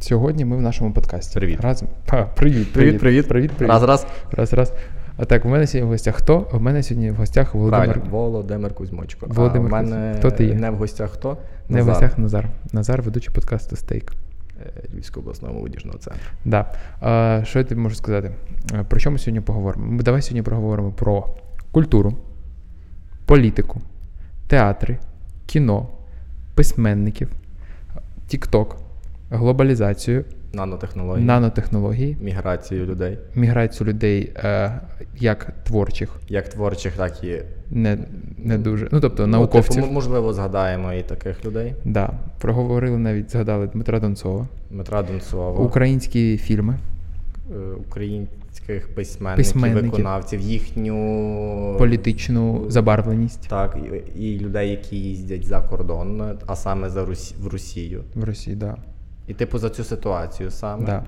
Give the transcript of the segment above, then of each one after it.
Сьогодні ми в нашому подкасті. Привіт. Разом. А, привіт, Привіт, привіт. привіт, привіт. Раз, раз. раз, раз. А так, у мене сьогодні в гостях хто? У мене сьогодні в гостях Володимир. Правильно, Володимир Кузьмочко. Володимир а в мене Хто ти є? не в гостях хто? Не в гостях Назар. Назар, ведучий подкасту Стейк. е, Львівського обласного молодіжного центру. Да. А, що я тобі можу сказати? Про що ми сьогодні поговоримо? Ми давай сьогодні поговоримо про культуру, політику, театри, кіно, письменників, тік-ток, глобалізацію, Нанотехнології, нанотехнології, міграцію людей, міграцію людей е, як творчих, як творчих, так і не, не дуже. Ну, тобто Ну, науковців. типу, можливо, згадаємо і таких людей. Да, проговорили навіть, згадали Дмитра Донцова, Дмитра Донцова, українські фільми, е, українських письменників, Письменників. виконавців, їхню політичну забарвленість Так, і, і людей, які їздять за кордон, а саме за Русі, в Росію. в Росії. Да. І типу за цю ситуацію саме. Да.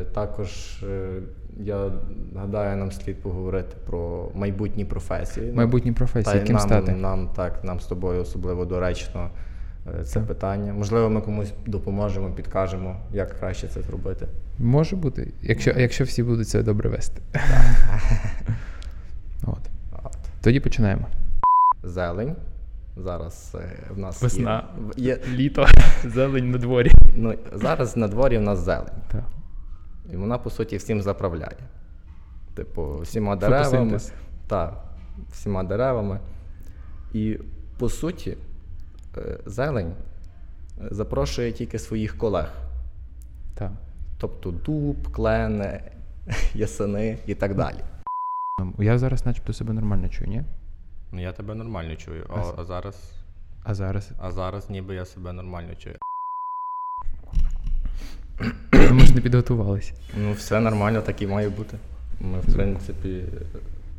Е, Також е, я гадаю, нам слід поговорити про майбутні професії. Майбутні професії, яким нам, стати. Нам так, нам з тобою особливо доречно е, це Так. питання. Можливо, ми комусь допоможемо, підкажемо, як краще це зробити. Може бути, якщо, якщо всі будуть це добре вести. От. От. Тоді починаємо. Зелень. Зараз е, в нас Весна. є, є Літо, зелень на дворі. ну, зараз на дворі в нас зелень. Так. І вона, по суті, всім заправляє. Типу, всіма деревами. Так, всіма деревами. І по суті, е, зелень е, запрошує тільки своїх колег. Так. Тобто дуб, клени, ясени і так далі. Я зараз начебто себе нормально чую, ні? Ну, я тебе нормально чую, А а, зараз, А зараз. а зараз ніби я себе нормально чую. Ми ж не підготувалися. Ну, все нормально, так і має бути. Ми, в принципі,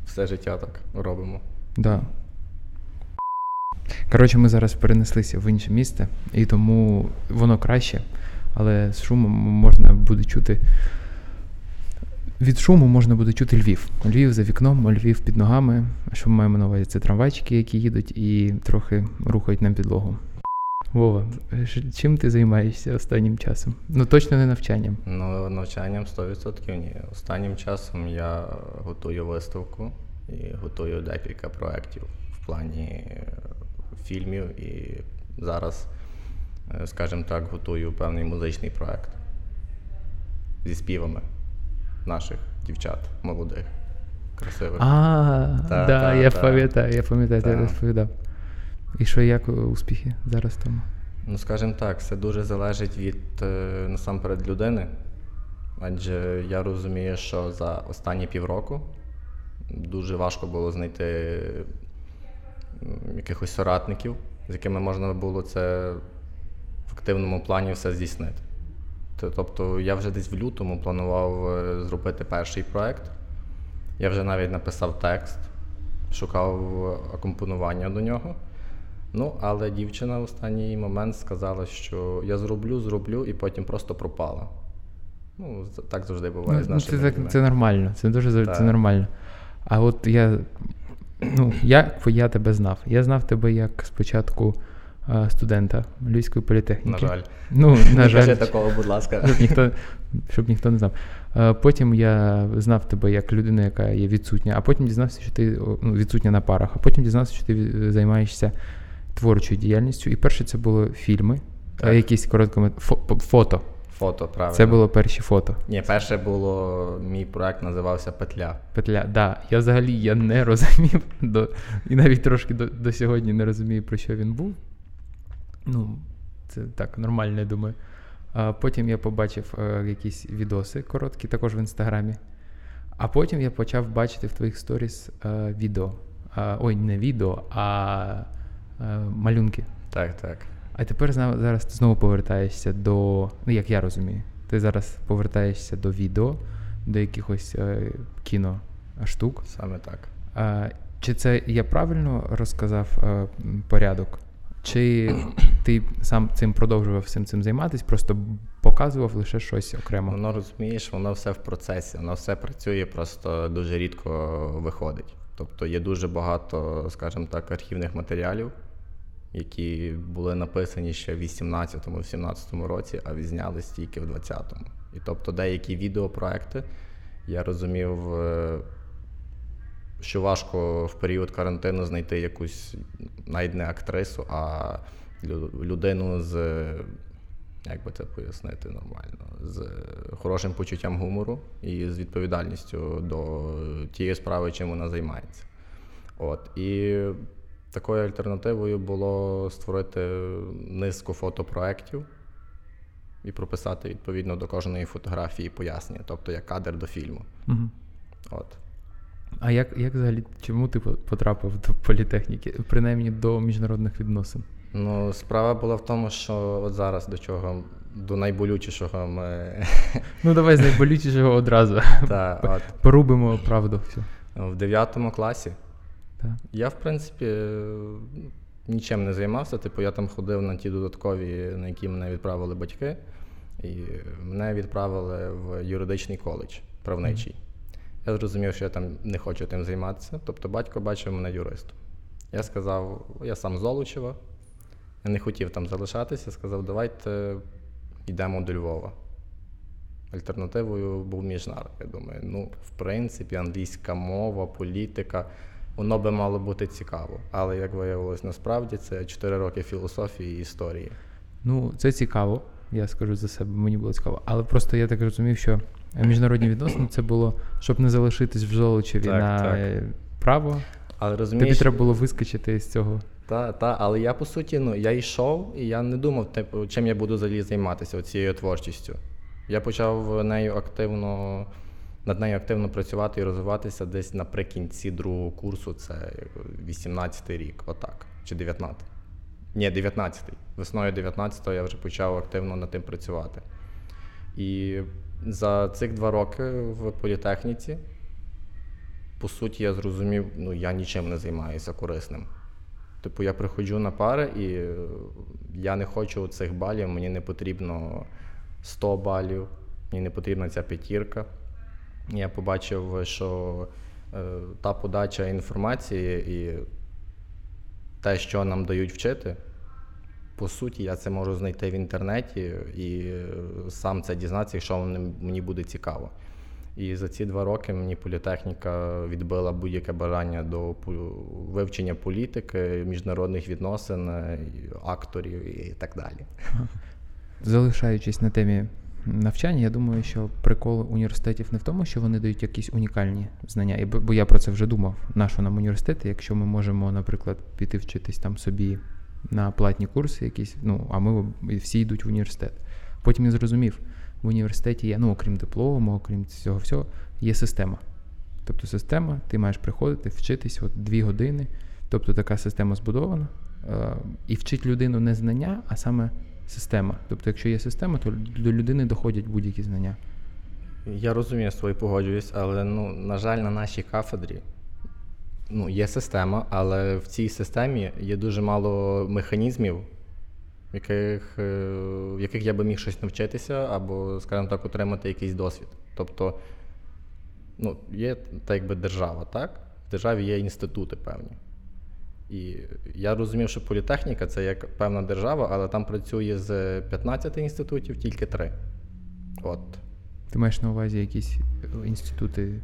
все життя так робимо. Да. Коротше, ми зараз перенеслися в інше місце, і тому воно краще, але з шумом можна буде чути. Від шуму можна буде чути Львів. Львів за вікном, Львів під ногами. А що ми маємо на увазі? Це трамвайчики, які їдуть і трохи рухають нам підлогу. Вова, чим ти займаєшся останнім часом? Ну точно не навчанням. Ну, навчанням 100% ні. Останнім часом я готую виставку і готую декілька проєктів в плані е, фільмів і зараз, е, скажімо так, готую певний музичний проєкт зі співами наших дівчат молодих, красивих. А, Та, да, та, я та. пам'ятаю, я пам'ятаю, ти розповідав. І що, як успіхи зараз тому? Ну, скажімо так, це дуже залежить від е, насамперед людини. Адже я розумію, що за останні півроку дуже важко було знайти якихось соратників, з якими можна було це в активному плані все здійснити. Т- Тобто я вже десь в лютому планував е, зробити перший проект. Я вже навіть написав текст, шукав акомпонування до нього. Ну, але дівчина в останній момент сказала, що я зроблю, зроблю, і потім просто пропала. Ну, так завжди буває з Ну, нашими це, так, людьми. це нормально, це дуже зав- це нормально. А от я, ну, як я тебе знав? Я знав тебе як спочатку е, студента Львівської політехніки. На жаль. Ну, на Не жаль, такого, будь ласка. щоб ніхто, щоб ніхто не знав. Е, Потім я знав тебе як людину, яка є відсутня, а потім дізнався, що ти ну, відсутня на парах, а потім дізнався, що ти займаєшся творчою діяльністю. І перше це були фільми, е, Так. якісь короткометражні фото. Фото, правильно. Це було перші фото. Ні, перше було, мій проект називався Петля. Петля, да. Я взагалі я не розумів до, і навіть трошки до, до сьогодні не розумію, про що він був. Ну, це так, нормально, я думаю. А потім я побачив е, якісь відоси короткі, також в інстаграмі. А потім я почав бачити в твоїх сторіс е, відео. Ой, не відео, а е, малюнки. Так, так. А тепер зараз ти знову повертаєшся до. Ну, як я розумію, ти зараз повертаєшся до відео, до якихось е, кіно штук. Саме так. А, чи це я правильно розказав е, порядок? Чи ти сам цим продовжував всім цим займатися, просто показував лише щось окремо? Воно розумієш, воно все в процесі, воно все працює, просто дуже рідко виходить. Тобто є дуже багато, скажімо так, архівних матеріалів, які були написані ще в 18-17 році, а відзнялись тільки в 20-му. І тобто деякі відеопроекти я розумів, е, що важко в період карантину знайти якусь навіть не актрису, а людину з, як би це пояснити нормально, з хорошим почуттям гумору і з відповідальністю до тієї справи, чим вона займається. От. І такою альтернативою було створити низку фотопроєктів і прописати відповідно до кожної фотографії пояснення, тобто як кадр до фільму. Угу. От. А як як взагалі чому ти потрапив до політехніки, принаймні до міжнародних відносин? Ну, справа була в тому, що от зараз до чого, до найболючішого ми. Ну, давай з найболючішого одразу. Та, от. Порубимо правду. всю. В 9 класі так. я, в принципі, нічим не займався. Типу, я там ходив на ті додаткові, на які мене відправили батьки, і мене відправили в юридичний коледж правничий. Я зрозумів, що я там не хочу тим займатися. Тобто батько бачив мене юристом. Я сказав, я сам Золочева, я не хотів там залишатися, сказав, давайте йдемо до Львова. Альтернативою був Міжнар. Я думаю, ну, в принципі, англійська мова, політика, воно би мало бути цікаво. Але як виявилось, насправді це 4 роки філософії і історії. Ну, це цікаво, я скажу за себе, мені було цікаво. Але просто я так розумів, що міжнародні відносини це було, щоб не залишитись в Золочеві так, на так. право. Але розумієш, Тобі треба було вискочити з цього. Так, та, але я по суті, ну я йшов і я не думав, типу, чим я буду взагалі займатися цією творчістю. Я почав нею активно над нею активно працювати і розвиватися десь наприкінці другого курсу, це 18-й рік, отак. Чи 19-й. Ні, 19-й. Весною 19-го я вже почав активно над тим працювати. І за цих два роки в політехніці, по суті, я зрозумів, ну я нічим не займаюся корисним. Типу, я приходжу на пари, і я не хочу цих балів, мені не потрібно 100 балів, мені не потрібна ця п'ятірка. Я побачив, що е, та подача інформації і те, що нам дають вчити, по суті, я це можу знайти в інтернеті і е, сам це дізнатися, якщо мені буде цікаво. І за ці два роки мені політехніка відбила будь-яке бажання до вивчення політики, міжнародних відносин, е, акторів і так далі. Залишаючись на темі навчання, я думаю, що прикол університетів не в тому, що вони дають якісь унікальні знання. Бо я про це вже думав. Нащо нам університети, якщо ми можемо, наприклад, піти вчитись там собі на платні курси, якісь, ну а ми всі йдуть в університет. Потім я зрозумів, в університеті є, ну окрім диплому, окрім цього всього, є система. Тобто система, ти маєш приходити, вчитись от дві години. Тобто така система збудована. Е, і вчить людину не знання, а саме система. Тобто, якщо є система, то до людини доходять будь-які знання. Я розумію свою погоджуюсь, але ну, на жаль, на нашій кафедрі ну, є система, але в цій системі є дуже мало механізмів, в яких е, в яких я би міг щось навчитися, або, скажімо так, отримати якийсь досвід. Тобто, ну, є так якби держава, так? В державі є інститути певні. І я розумів, що політехніка це як певна держава, але там працює з 15 інститутів тільки три. От. Ти маєш на увазі якісь інститути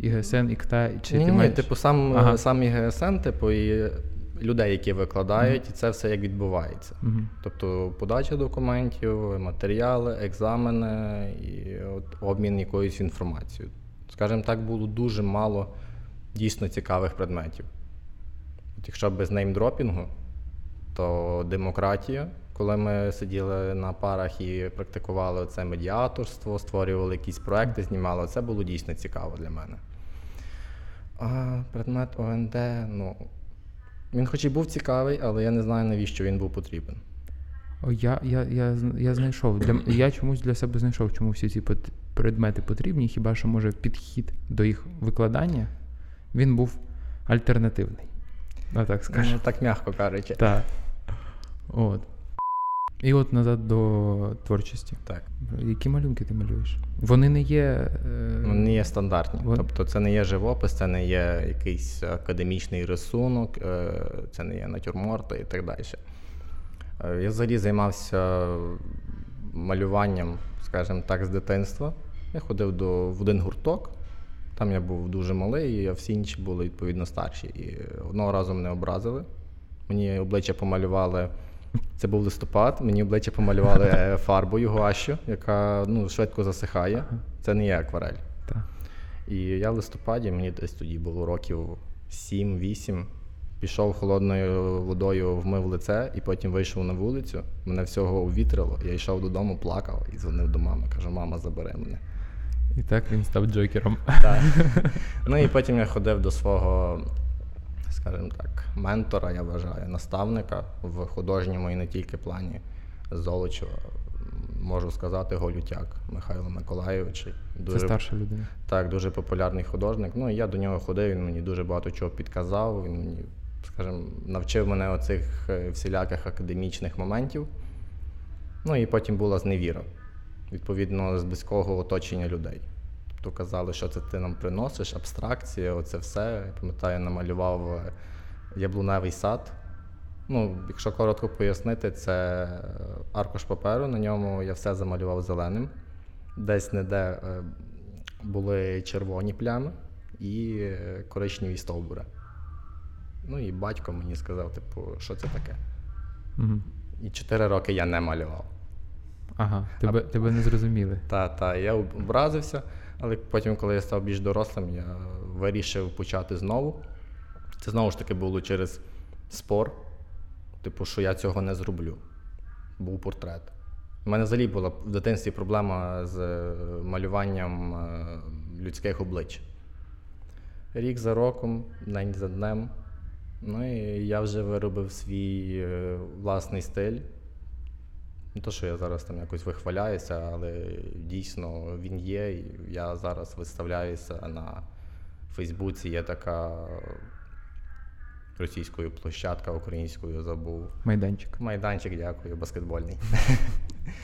ІГСН, ІКТА? Чи ні, ти ні, маєш... типу, сам ага. сам ІГСН, типу, і людей, які викладають, mm і це все як відбувається. mm Тобто подача документів, матеріали, екзамени і от, обмін якоюсь інформацією. Скажімо так, було дуже мало дійсно цікавих предметів. От Якщо без неймдропінгу, то демократія, коли ми сиділи на парах і практикували це медіаторство, створювали якісь проекти, знімали, це було дійсно цікаво для мене. А Предмет ОНД, ну, він хоч і був цікавий, але я не знаю, навіщо він був потрібен. Я я, я, я знайшов. Для, Я чомусь для себе знайшов, чому всі ці предмети потрібні, хіба що може підхід до їх викладання він був альтернативний. Ну, так скажу. Ну, так м'яко кажучи. Так. От. І от назад до творчості. Так. Які малюнки ти малюєш? Вони не є. Е... Вони є стандартні. Вон- Тобто це не є живопис, це не є якийсь академічний рисунок, е, це не є натюрморти і так далі. Е, Я взагалі займався малюванням, скажімо так, з дитинства. Я ходив до, в один гурток, там я був дуже малий, а всі інші були відповідно старші. І одного разу мене образили. Мені обличчя помалювали. Це був листопад, мені обличчя помалювали фарбою гуашю, яка ну, швидко засихає. Це не є акварель. Та. І я в листопаді, мені десь тоді було років 7-8, пішов холодною водою, вмив лице і потім вийшов на вулицю. Мене всього увітрило. Я йшов додому, плакав і дзвонив до мами. Кажу, мама, забери мене. І так він став Джокером. Так. Ну і потім я ходив до свого, скажімо так, ментора, я вважаю, наставника в художньому і не тільки плані Золочева. Можу сказати, Голютяк Михайло Миколайович. Це старша людина. Так, дуже популярний художник. Ну, я до нього ходив, він мені дуже багато чого підказав. Він мені, скажімо, навчив мене оцих е, всіляких академічних моментів. Ну і потім була зневіра, відповідно, з близького оточення людей. Тобто казали, що це ти нам приносиш, абстракція, оце все. Я пам'ятаю, намалював е, яблуневий сад. Ну, якщо коротко пояснити, це е, аркуш паперу, на ньому я все замалював зеленим. Десь не де е, були червоні плями і коричневі стовбури. Ну і батько мені сказав, типу, що це таке. Угу. І чотири роки я не малював. Ага, тебе, тебе не зрозуміли. Та, та, я образився, але потім, коли я став більш дорослим, я вирішив почати знову. Це знову ж таки було через спор, типу, що я цього не зроблю. Був портрет. У мене взагалі була в дитинстві проблема з е, малюванням е, людських облич. Рік за роком, день за днем. Ну і я вже виробив свій е, власний стиль. Не то, що я зараз там якось вихваляюся, але дійсно він є. Я зараз виставляюся на Фейсбуці. Є така російською площадка, українською забув. Майданчик Майданчик, дякую, баскетбольний.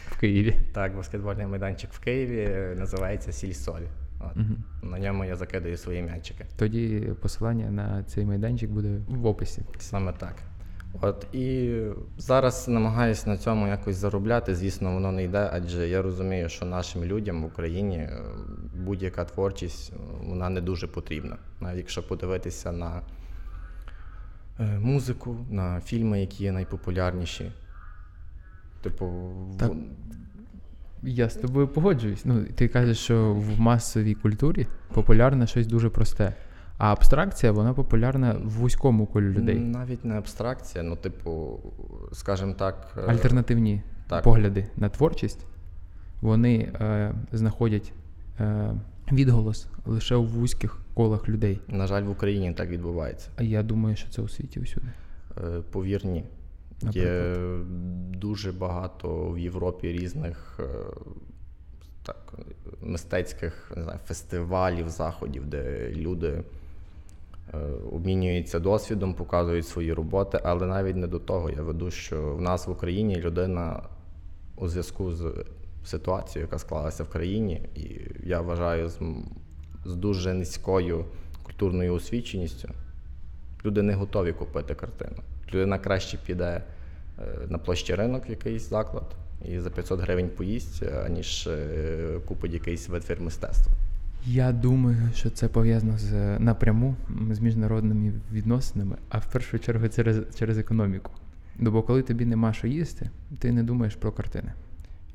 в Києві. Так, баскетбольний майданчик в Києві називається Сільсоль. От. Угу. На ньому я закидаю свої м'ячики. Тоді посилання на цей майданчик буде в описі. Саме так. От і зараз намагаюся на цьому якось заробляти. Звісно, воно не йде, адже я розумію, що нашим людям в Україні е, будь-яка творчість е, вона не дуже потрібна. Навіть якщо подивитися на е, музику, на фільми, які є найпопулярніші. Типу, Так. Я з тобою погоджуюсь. Ну, ти кажеш, що в масовій культурі популярне щось дуже просте. А абстракція, вона популярна в вузькому колі людей. навіть не абстракція, ну, типу, скажімо так. е, Альтернативні так. погляди на творчість, вони е, знаходять е, відголос лише у вузьких колах людей. На жаль, в Україні так відбувається. А я думаю, що це у світі усюди. Е, Повірні. Є дуже багато в Європі різних е, так, мистецьких не знаю, фестивалів, заходів, де люди обмінюються досвідом, показують свої роботи, але навіть не до того. Я веду, що в нас в Україні людина у зв'язку з ситуацією, яка склалася в країні, і я вважаю з, з дуже низькою культурною освіченістю, люди не готові купити картину. Людина краще піде е, на площі ринок якийсь заклад і за 500 гривень поїсть, е, аніж е, купить якийсь витвір мистецтва. Я думаю, що це пов'язано з напряму з міжнародними відносинами, а в першу чергу через, через економіку. Ну, бо коли тобі нема що їсти, ти не думаєш про картини.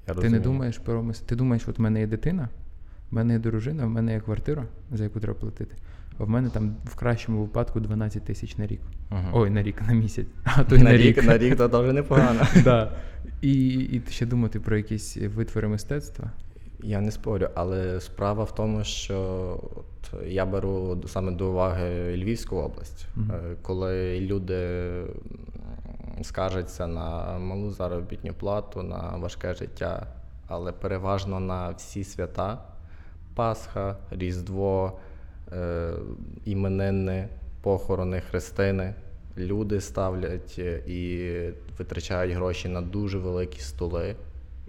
Я Ти розумію. не думаєш про мис- Ти думаєш, от в мене є дитина, в мене є дружина, в мене є квартира, за яку треба платити. А в мене там в кращому випадку 12 тисяч на рік. Мгм. Ой, на рік, на місяць. А то й на, рік, на рік то дуже непогано. да. і, і ще думати про якісь витвори мистецтва. Я не спорю, але справа в тому, що от я беру саме до уваги Львівську область. Е, коли люди скаржаться на малу заробітну плату, на важке життя, але переважно на всі свята: Пасха, Різдво, е, іменини, похорони, хрестини. люди ставлять е, і витрачають гроші на дуже великі столи.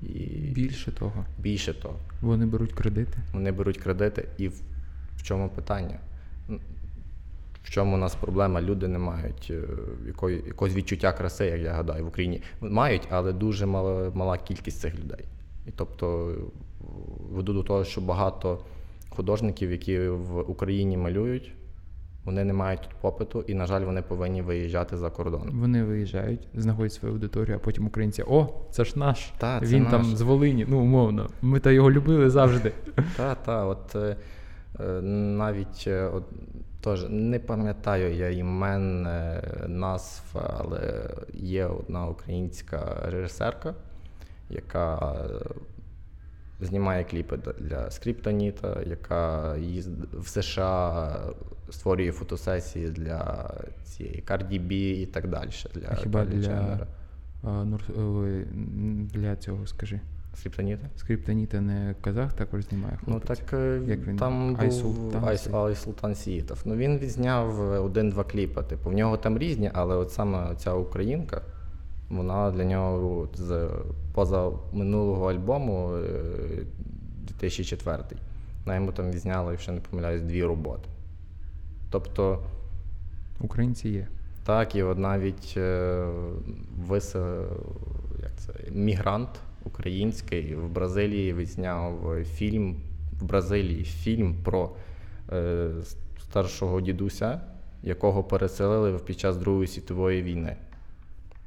І Більше того, більше того, вони беруть кредити. вони беруть кредити. І в, в чому питання? В чому у нас проблема? Люди не мають е, якої, якогось відчуття краси, як я гадаю, в Україні. Мають, але дуже мала, мала кількість цих людей. І тобто веду до того, що багато художників, які в Україні малюють, вони не мають тут попиту, і, на жаль, вони повинні виїжджати за кордон. Вони виїжджають, знаходять свою аудиторію, а потім українці. О, це ж наш. Та, це Він наш. там з Волині, ну умовно. Ми та його любили завжди. Та, та, от е, е, навіть е, от, теж не пам'ятаю я імен, е, назв, але є одна українська режисерка, яка знімає кліпи для Скриптоніта, яка їздить в США, створює фотосесії для цієї Cardi B і так далі. Для А хіба для, а, Нур- для цього, скажи. Скриптоніта? Скриптоніта не казах також знімає Ну так е, Як він? там був Айсултан Айс, Сіїтов. Ну він відзняв е, один-два кліпи. Типу, в нього там різні, але от саме ця українка, вона для нього з поза минулого альбому е, 2004. Вона йому там відзняла, якщо не помиляюсь, дві роботи. Тобто, Українці є. так, і от навіть е, вис, е, як це, мігрант український в Бразилії відзняв фільм в Бразилії фільм про е, старшого дідуся, якого переселили під час Другої світової війни.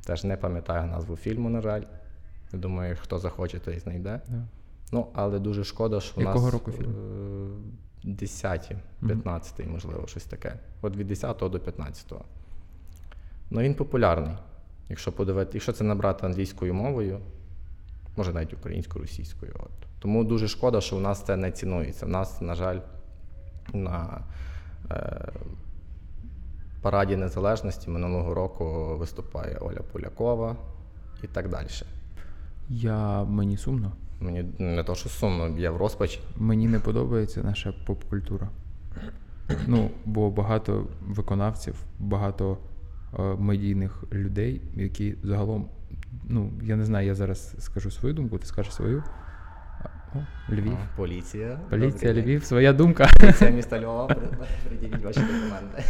Теж не пам'ятаю назву фільму, на жаль. Я думаю, хто захоче, той знайде. Да. Ну, але дуже шкода, що Якого у нас року фільм? 10, 15, можливо, щось таке. От від 10 до 15. Ну він популярний. Якщо подивити, якщо це набрати англійською мовою, може навіть українською, російською. От. Тому дуже шкода, що у нас це не цінується. У нас, на жаль, на е, параді незалежності минулого року виступає Оля Полякова і так далі. Я мені сумно. Мені не то, що сумно, я в розпачі. Мені не подобається наша поп-культура. Ну, бо багато виконавців, багато е, медійних людей, які загалом, ну, я не знаю, я зараз скажу свою думку, ти скажеш свою. О, Львів. Поліція. Поліція Добрий день. Львів, своя думка. Поліція міста Львова. при- Приділіть ваші документи.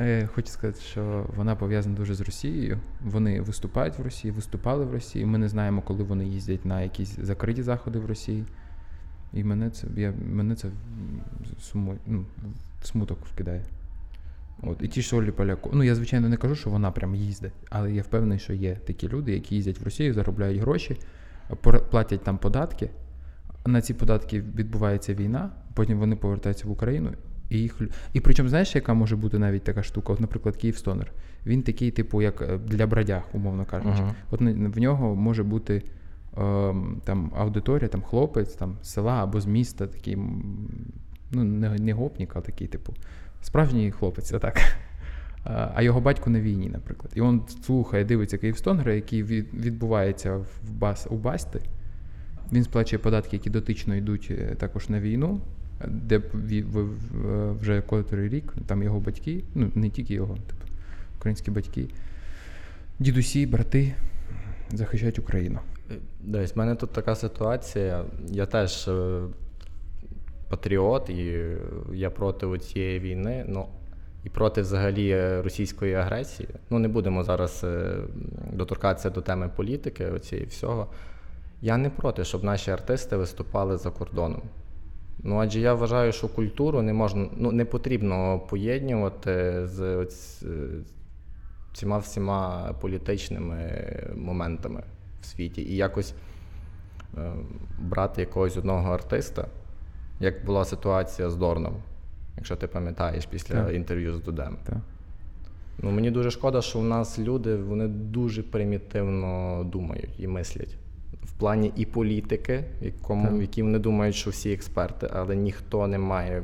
Е, Хочу сказати, що вона пов'язана дуже з Росією. Вони виступають в Росії, виступали в Росії. Ми не знаємо, коли вони їздять на якісь закриті заходи в Росії. І мене це я, мене це сумо, ну, смуток вкидає. От, і ті ж Олі Поляко. Ну, я, звичайно, не кажу, що вона прям їздить, але я впевнений, що є такі люди, які їздять в Росію, заробляють гроші, платять там податки. На ці податки відбувається війна, потім вони повертаються в Україну. І, їх... і причому, знаєш, яка може бути навіть така штука? От, наприклад, Київстонер. Він такий, типу, як е, для бродяг, умовно кажучи. Мгм. От в нього може бути ем, там аудиторія, там хлопець там, з села або з міста, такий, ну, не, не гопнік, а такий, типу, справжній хлопець, отак. А а його батько на війні, наприклад. І він слухає, дивиться Київстонгера, який від, відбувається в бас, у Басти. Він сплачує податки, які дотично йдуть е, також на війну, е, де е, вже котрий рік, там його батьки, ну не тільки його, типу, українські батьки, дідусі, брати захищають Україну. Дивись, в мене тут така ситуація. Я теж е, патріот, і е, я проти цієї війни. Ну, і проти взагалі е, російської агресії. Ну, не будемо зараз е, доторкатися до теми політики, оцієї всього. Я не проти, щоб наші артисти виступали за кордоном. Ну, адже я вважаю, що культуру не можна, ну, не потрібно поєднувати з оць- цими всіма політичними моментами в світі. І якось е, брати якогось одного артиста, як була ситуація з Дорном, якщо ти пам'ятаєш після Так. інтерв'ю з Дудем. Так. Ну, мені дуже шкода, що у нас люди вони дуже примітивно думають і мислять. В плані і політики, в якому, Так. в якій вони думають, що всі експерти, але ніхто не має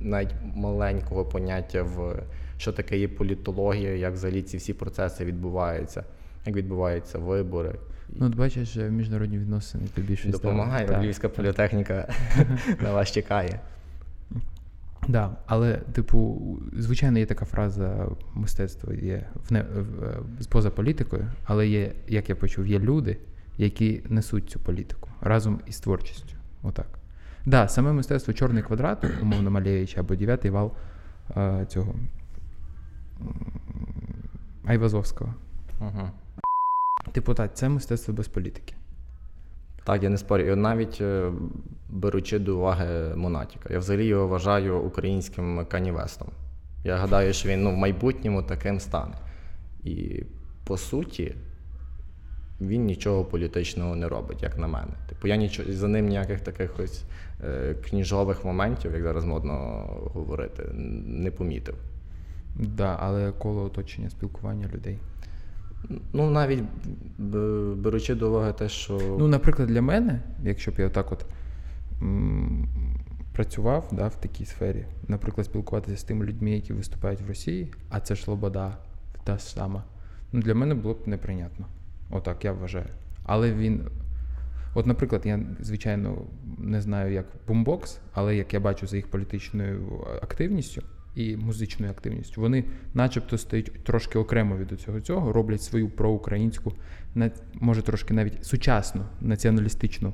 навіть маленького поняття в що таке є політологія, як взагалі ці всі процеси відбуваються, як відбуваються вибори. Ну, от бачиш, е, міжнародні відносини тобі щось Допомагає. Так, Львівська так. політехніка на вас чекає. Да, але, типу, звичайно, є така фраза мистецтво є в не в, поза політикою, але є, як я почув, є люди, які несуть цю політику разом із творчістю. Отак. Да, саме мистецтво чорний квадрат, умовно Малєвич, або дев'ятий вал а, цього Айвазовського. Угу. Типу, так, це мистецтво без політики. Так, я не спорю. І навіть е, беручи до уваги Монатіка, я взагалі його вважаю українським канівестом. Я гадаю, що він ну, в майбутньому таким стане. І по суті, він нічого політичного не робить, як на мене. Типу, я нічого за ним ніяких таких ось е, кніжових моментів, як зараз модно говорити, не помітив. Так, да, але коло оточення спілкування людей. Ну, навіть беручи до уваги те, що. Ну, наприклад, для мене, якщо б я отак от м- працював да, в такій сфері, наприклад, спілкуватися з тими людьми, які виступають в Росії, а це ж Лобода, та ж сама. Ну, для мене було б неприйнятно. Отак, я вважаю. Але він. От, наприклад, я, звичайно, не знаю, як бумбокс, але як я бачу за їх політичною активністю і музичною активністю, вони начебто стають трошки окремо від цього цього, роблять свою проукраїнську, може трошки навіть сучасну націоналістичну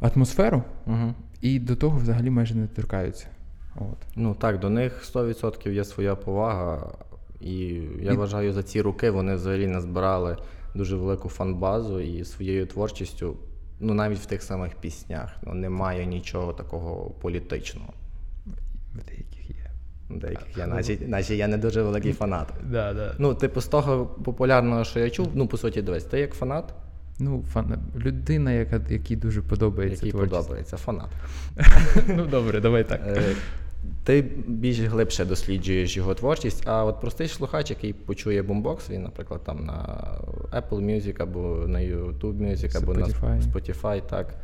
атмосферу, угу. і до того взагалі майже не торкаються. От. Ну так, до них 100% є своя повага, і я вважаю, за ці роки вони взагалі назбирали дуже велику фан-базу і своєю творчістю, ну навіть в тих самих піснях, ну немає нічого такого політичного. Деяких є. Деяких я, наче, наче я не дуже великий фанат. Да, да. Ну, типу, з того популярного, що я чув, ну, по суті, дивись, ти як фанат. Ну, фан... людина, яка якій дуже подобається. Який подобається, фанат. Ну, добре, давай так. Ти більш глибше досліджуєш його творчість, а от простий слухач, який почує бомбокс, він, наприклад, там на Apple Music або на YouTube Music, або Spotify. на Spotify, так.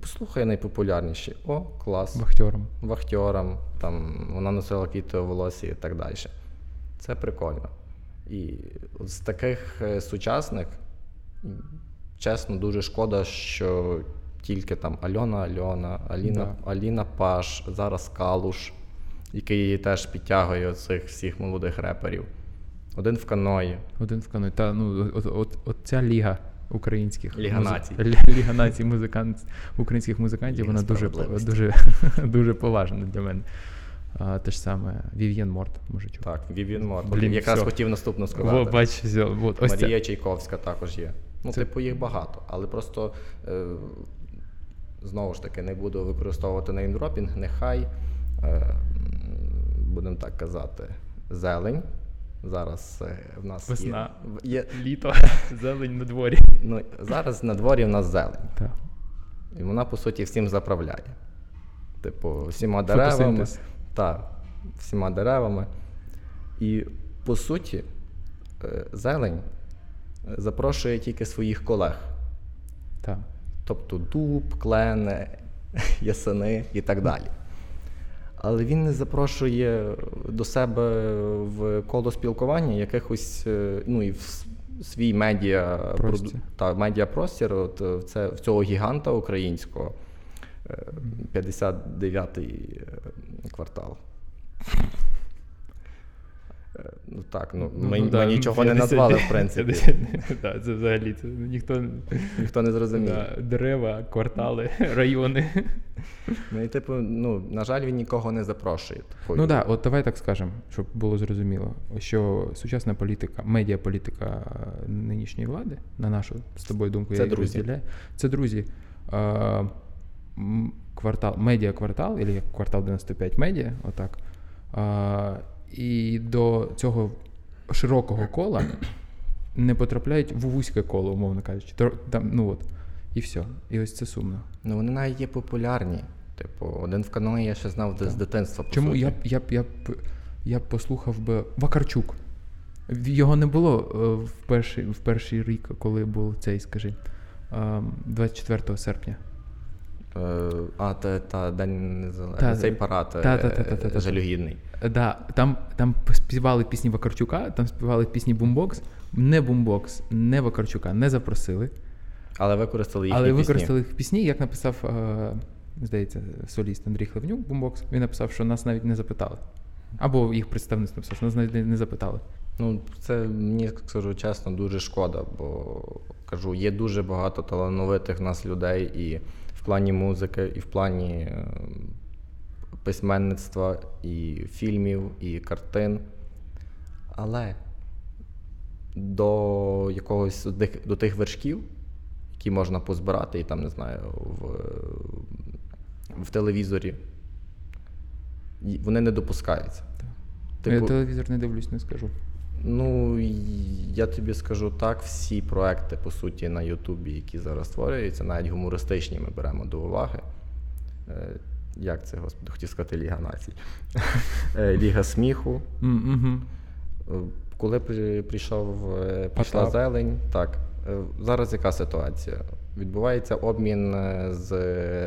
Послухай найпопулярніші. О, клас. Вахтьором. Вахтьорам, там вона носила квіти у волосі і так далі. Це прикольно. І з таких е, сучасних, чесно, дуже шкода, що тільки там Альона Альона, Аліна да. Аліна Паш, зараз Калуш, який теж підтягує цих всіх молодих реперів. Один в каної. Один в каної. Та ну, от, от, от ця ліга українських Ліга націй. Ліга націй музикант, українських музикантів, Ліга вона дуже дуже, дуже поважна для мене. А, Те ж саме Вів'єн Морт, може чути. Так, Вів'єн Морт. Блін, Якраз все. хотів наступно сказати. О, бач, все. От, ось Марія це. Чайковська також є. Ну, це... типу, їх багато, але просто е, знову ж таки не буду використовувати неймдропінг, нехай, е, будемо так казати, зелень. Зараз е, в нас Весна, є, є... літо, зелень на дворі. Ну, Зараз на дворі в нас зелень. Так. І вона, по суті, всім заправляє. Типу, всіма деревами. Так, всіма деревами. І по суті, е, зелень запрошує тільки своїх колег. Так. Тобто дуб, клени, ясени і так далі але він не запрошує до себе в коло спілкування якихось, е, ну і в свій медіа простір. та медіапростір от в це в цього гіганта українського 59-й е, е, квартал. Ну так, ну, ну ми, ну, да, ми нічого 50, не назвали, в принципі. Так, це взагалі це ніхто ніхто не зрозумів. Да, дерева, квартали, райони. Ну і типу, ну, на жаль, він нікого не запрошує. Ну так, да, от давай так скажемо, щоб було зрозуміло, що сучасна політика, медіаполітика нинішньої влади, на нашу з тобою думку, це я друзі. розділяю. Це друзі. Е, квартал, медіа квартал, або квартал 95 медіа, отак. Е, і до цього широкого кола не потрапляють в вузьке коло, умовно кажучи. Там, ну от, І все. І ось це сумно. Ну вони навіть є популярні. Типу, один в каноні я ще знав з дитинства. По Чому суті. я б я, я, я послухав би Вакарчук. Його не було е, в перший в перший рік, коли був цей, скажи, 24 ем, серпня. Е, а, та, та День Незалежності, цей парад е, жалюгідний. Да, Там там співали пісні Вакарчука, там співали пісні Бумбокс. Не Бумбокс, не Вакарчука не запросили. Але використали їхні Але пісні. використали їх пісні, як написав здається, соліст Андрій Хлевнюк, бумбокс, він написав, що нас навіть не запитали. Або їх представництво написав, що нас навіть не запитали. Ну, це мені скажу чесно, дуже шкода, бо кажу, є дуже багато талановитих нас людей і плані музики, і в плані е, письменництва, і фільмів, і картин. Але до якогось до тих вершків, які можна позбирати, і там, не знаю, в, в телевізорі, вони не допускаються. Типу, Я телевізор не дивлюсь, не скажу. Ну, я тобі скажу так, всі проекти, по суті, на Ютубі, які зараз створюються, навіть гумористичні ми беремо до уваги. Е, як це, господи, хотів сказати Ліга націй. Е, Ліга сміху. Mm-hmm. Коли прийшов прийшла Потап. зелень, так. Зараз яка ситуація? Відбувається обмін з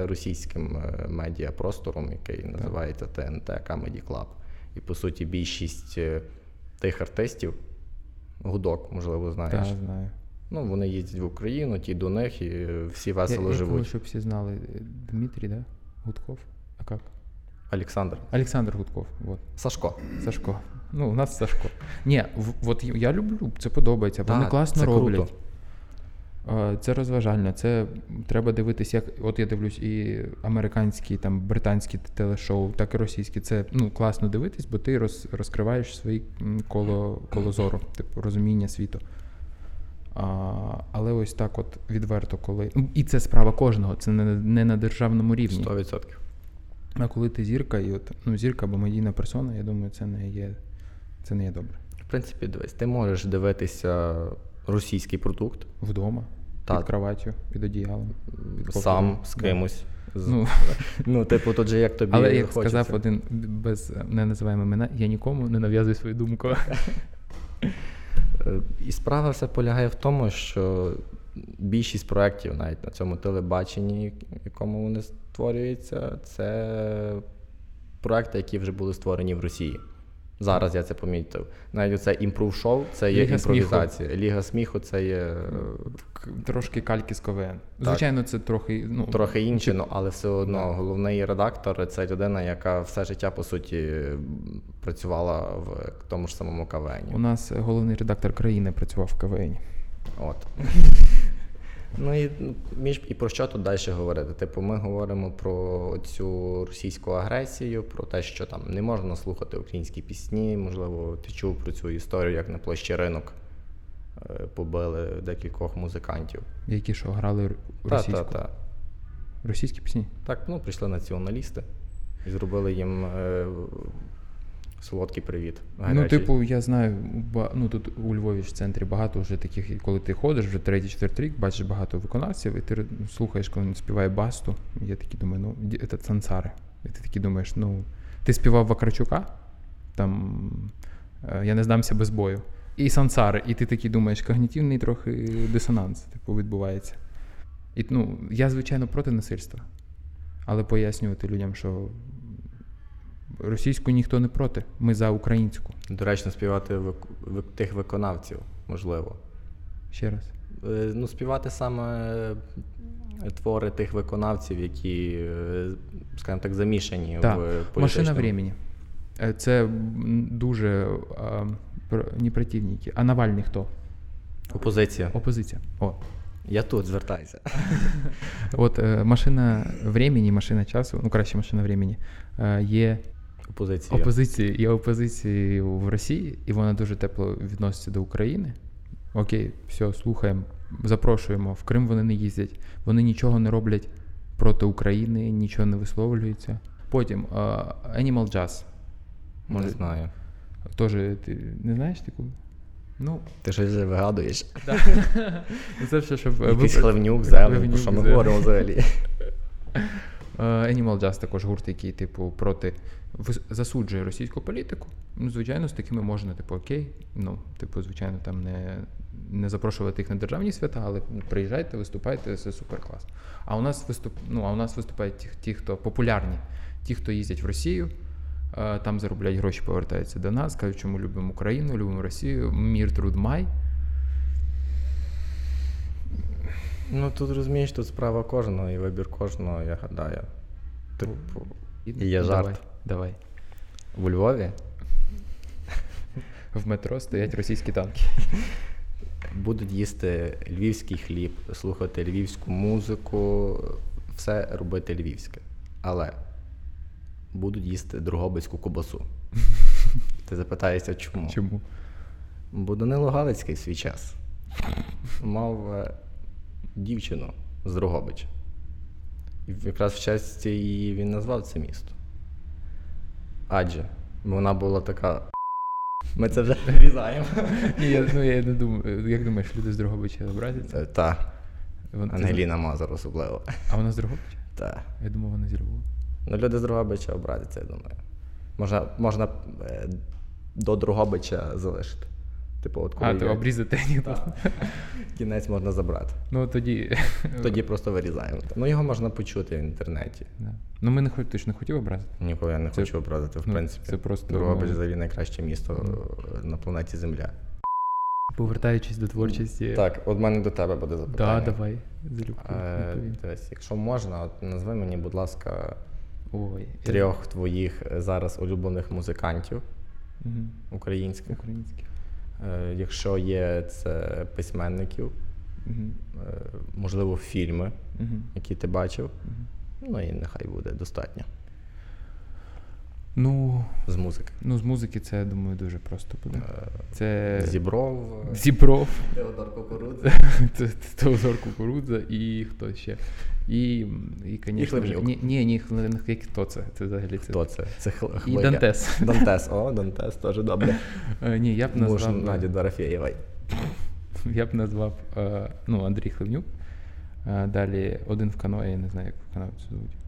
російським медіапростором, який називається ТНТ Comedy Club. І, по суті, більшість тих артистів, гудок, можливо, знаєш. Так, знаю. Ну, вони їздять в Україну, ті до них, і всі весело я, живуть. Я щоб всі знали, Дмитрій, да? Гудков? А як? Олександр. Олександр Гудков. Вот. Сашко. Сашко. Ну, у нас Сашко. Ні, в, от я люблю, це подобається. Вони так, класно це роблять. Круто. Це розважальне, це треба дивитися, як от я дивлюсь і американські, там британські телешоу, так і російські. Це ну класно дивитись, бо ти роз, розкриваєш свої коло коло зору, типу розуміння світу. А, Але ось так, от відверто, коли. Ну, і це справа кожного, це не, не на державному рівні. 100%. А коли ти зірка, і от ну зірка або медійна персона, я думаю, це не є це не є добре. В принципі, дивись, ти можеш дивитися російський продукт. Вдома, так. під кроваттю, під одіялом. Під Сам з кимось. З... Ну, ну, типу, тут же як тобі. Але як хочеться. сказав один без не називаємо імена, я нікому не нав'язую свою думку. Е, і справа все полягає в тому, що більшість проєктів навіть на цьому телебаченні, якому вони створюються, це проекти, які вже були створені в Росії. Зараз я це помітив. Навіть оце імпрув-шоу це є Ліга імпровізація. Сміху. Ліга сміху це є. Е, трошки кальки з КВН. Звичайно, це трохи ну, трохи інше, ну, але все одно да. головний редактор це людина, яка все життя, по суті, працювала в тому ж самому КВН. У нас головний редактор країни працював в КВН. От. Ну і між і про що тут далі говорити? Типу, ми говоримо про цю російську агресію, про те, що там не можна слухати українські пісні. Можливо, ти чув про цю історію, як на площі ринок е, побили декількох музикантів. Які що грали російську? Так, так, так. Російські пісні? Так, ну прийшли націоналісти і зробили їм е, Солодкий привіт. Ну, гарячий. Ну, типу, я знаю, ну тут у Львові в центрі багато вже таких, коли ти ходиш вже третій, четвертий рік, бачиш багато виконавців, і ти слухаєш, коли він співає басту. Я такий думаю, ну, це сансари. І ти такий думаєш, ну, ти співав Вакарчука, там е, я не здамся без бою. І сансари, і ти такий думаєш, когнітивний трохи дисонанс, типу, відбувається. І ну, я, звичайно, проти насильства. Але пояснювати людям, що Російську ніхто не проти. Ми за українську. Доречно співати в, в тих виконавців, можливо. Ще раз. Е, ну, співати саме е, твори тих виконавців, які, е, скажімо так, замішані так. в політичному... Машина времени. Це дуже а, не противники. А Навальний хто? Опозиція. Опозиція. О. Я тут звертаюся. От машина времени, машина часу, ну краще машина времени, є Опозиція. Опозиції. Є опозиції в Росії, і вона дуже тепло відноситься до України. Окей, все, слухаємо, запрошуємо. В Крим вони не їздять, вони нічого не роблять проти України, нічого не висловлюються. Потім uh, Animal Jazz. Може, не знаю. Тоже ти не знаєш таку? Ну, Ти щось вже вигадуєш. Це все, щоб Якийсь хлевнюк, про що ми говоримо взагалі. Animal Jazz також гурт, який, типу, проти засуджує російську політику. Ну, звичайно, з такими можна, типу, окей. Ну, типу, звичайно, там не не запрошувати їх на державні свята, але приїжджайте, виступайте, це супер клас. А у нас виступ, ну, а у нас виступають ті, ті, хто популярні, ті, хто їздять в Росію. Там заробляють гроші, повертаються до нас, кажуть, чому любимо Україну, любимо Росію, мир труд май. Ну тут розумієш, тут справа кожного і вибір кожного, я гадаю. Типу, І- є ну, жарт. Давай, давай. у Львові В метро стоять російські танки. будуть їсти львівський хліб, слухати львівську музику, все робити львівське. Але будуть їсти другобицьку кубасу. Ти запитаєшся, чому? Чому? Бо Данило Галицький в свій час мав е, дівчину з Дрогобича. І якраз в честь її він назвав це місто. Адже вона була така. Ми це вже врізаємо. Ні, я, ну, я не думаю. Як думаєш, люди з Дрогобича образяться? Е, Та, Вон- ти Ангеліна Мазур особливо. А вона з Дрогобича? Та. Я думав, вона зі Львова. Ну, люди з Дрогобича образяться, я думаю. Можна, можна е, до Дрогобича залишити. Типу, от коли А, то обрізати ніхто. кінець можна забрати. Ну тоді. Тоді просто вирізаємо. Ну, його можна почути в інтернеті. Да. Ну ми не хоч, ти ж не хотів образити. Ніколи я не Це- хочу образити, в ну, принципі. це просто, ну, взагалі найкраще місто е, на планеті Земля. Повертаючись до творчості. Так, от мене до тебе буде запитання. Да, давай. Залюбки. Е, дивись, якщо можна, от назви мені, будь ласка, Ой. трьох твоїх е, зараз улюблених музикантів Угу. українських. Українських. Е, Якщо є це письменників, Угу. е, можливо, фільми, Угу. які ти бачив. Угу. Ну і нехай буде достатньо Ну, з музики. ну, з музики це, я думаю, дуже просто буде. Е, Це Зібров, е, Зібров, Теодор Кукурудза. це Теодор Кукурудза і хто ще. І, і, Хлевнюк. ні, ні, ні, як хто це? Це взагалі це. Хто це? Це Хл- І Дантес. Дантес, о, Дантес теж добре. Е, Ні, я б назвав, Наді Дорофєєвої. я б назвав е, ну, Андрій Хлевнюк. Е, Далі один в каної, я не знаю, як в виконавцю звуть.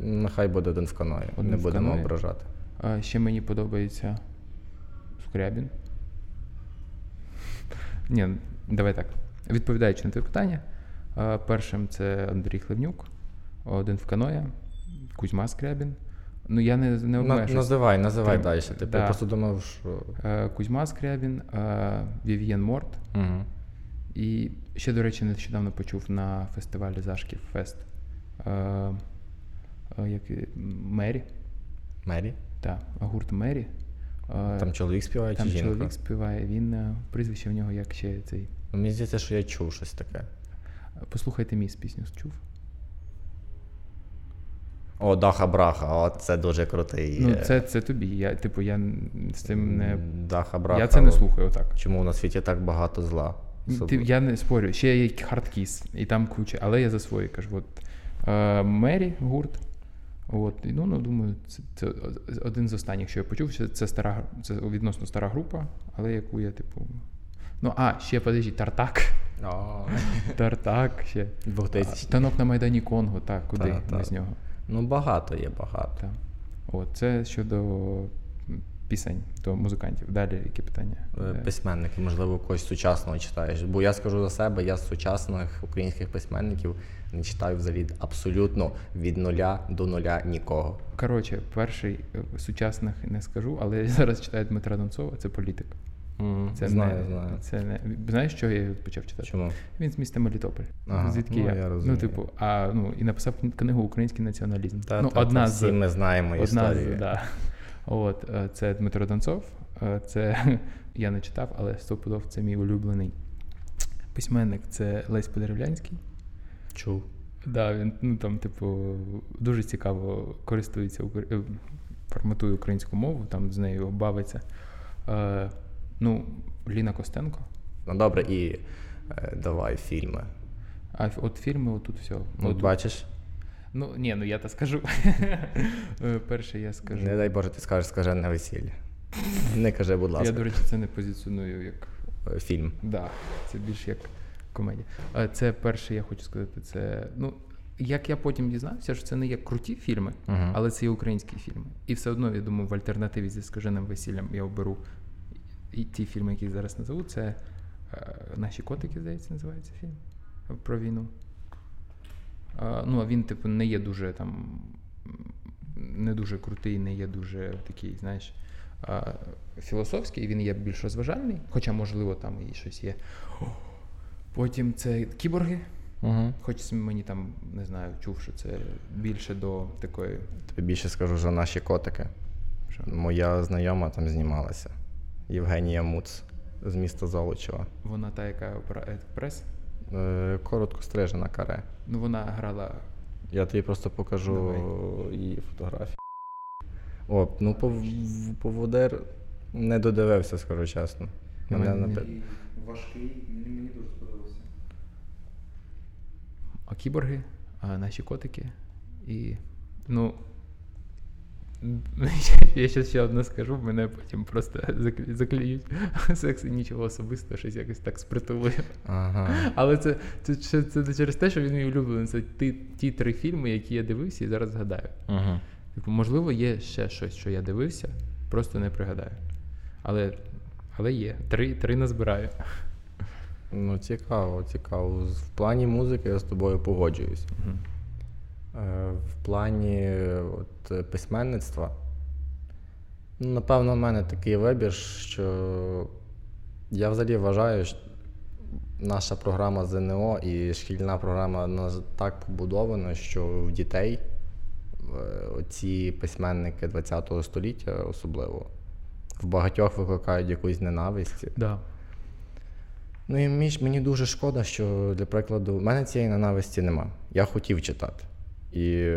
Нехай буде один в каної, Один не в будемо каної. ображати. А ще мені подобається Скрябін. Ні, давай так. Відповідаючи на твоє питання, першим це Андрій Хлевнюк, один в каноє, Кузьма Скрябін. Ну, я не, не На, обмежуюсь. називай, називай далі. Типу, Да. Я просто думав, що. Е, Кузьма Скрябін, е, Вів'єн Морт. Угу. І ще, до речі, нещодавно почув на фестивалі Зашків Фест. Е, е, як, Мері. Мері. Так, гурт Мері. Е, Там чоловік співає Там чи жінка? чоловік співає, він е, прізвище в нього як ще цей. Мені здається, що я чув щось таке. Послухайте міс пісню чув. О, Даха Браха, о, це дуже крутий. Ну, е, це, це тобі. Я, типу, я з цим не. Даха Браха. Я це не слухаю отак. Чому на світі так багато зла? Ти, я не спорю, ще є хардкіс, і там куча, але я за свої кажу. От, е, Мері гурт. От, і, ну, ну, думаю, це, це один з останніх, що я почув. Це, це стара це відносно стара група, але яку я, типу. Ну, а, ще подожди, Тартак. Тартак ще. 2000. Танок на Майдані Конго, так, куди без нього. Ну, багато є, багато. Так. От, це щодо пісень, до музикантів. Далі які питання? Е, Е, Письменники, можливо, когось сучасного читаєш. Бо я скажу за себе, я з сучасних українських письменників не читаю взагалі абсолютно від нуля до нуля нікого. Коротше, перший е, сучасних не скажу, але я зараз читаю Дмитра Донцова, це політик. Це знаю, не, знаю. Це не... Знаєш, що я почав читати? Чому? Він з міста Мелітополь. Ага, Звідки ну, я? я ну, типу, а, ну, і написав книгу Український націоналізм. Та, ну, та, одна та, з всі ми знаємо Одна історію. з, да. От, е, це Дмитро Донцов. Е, Це я не читав, але стопудов це мій улюблений письменник. Це Лесь Подеревлянський. Чув. Да, він ну, там, типу, дуже цікаво користується е, форматує українську мову, там з нею бавиться. Е, ну, Ліна Костенко. Ну добре, і е, давай фільми. А от фільми, отут все. Ну, От, бачиш, ну, ні, ну я то скажу. Е, Перше я скажу. не дай Боже, ти скажеш скажене весілля. Не кажи, будь ласка, Я, до речі, це не позиціоную як Е, фільм. Да, це більш як комедія. Е, Це перше, я хочу сказати, це. Ну, як я потім дізнався, що це не є круті фільми, Мгм. але це є українські фільми. І все одно, я думаю, в альтернативі зі скаженим весіллям я оберу і ті фільми, які зараз назову, це е, Наші котики, здається, називається фільм про війну. Ну, а він, типу, не є дуже там. Не дуже крутий, не є дуже такий, знаєш, філософський, він є більш розважальний, хоча, можливо, там і щось є. Потім це кіборги. Угу. Хоч мені там не знаю, чув, що це більше до такої. Тобі більше скажу за наші котики. Що? Моя знайома там знімалася. Євгенія Муц з міста Золочева. Вона та, яка е, прес. Е, Коротко стрижена каре. Ну вона грала. Я тобі просто покажу Давай. її фотографії. О, ну пов- поводир не додивився, скажу чесно. Ну, Мене мені- напи- Важкий, мені, мені дуже сподобався. А кіборги, а наші котики. І. Ну. Я ще ще одне скажу, мене потім просто заклю- заклюють. Секс і нічого особистого, щось якось так спритулує. Ага. Але це, це, це, це через те, що він мій улюблений. Це ті, ті три фільми, які я дивився і зараз згадаю. Угу. Типу, можливо, є ще щось, що я дивився, просто не пригадаю. Але, але є. Три, три назбираю. Ну, цікаво, цікаво. В плані музики я з тобою погоджуюсь. Мгм. Е, В плані от, письменництва. Ну, напевно, в мене такий вибір, що я взагалі вважаю, що наша програма ЗНО і шкільна програма вона так побудована, що в дітей е, оці письменники ХХ століття особливо в багатьох викликають якусь ненависть. Да. Ну і мені дуже шкода, що, для прикладу, в мене цієї ненависті нема. Я хотів читати. І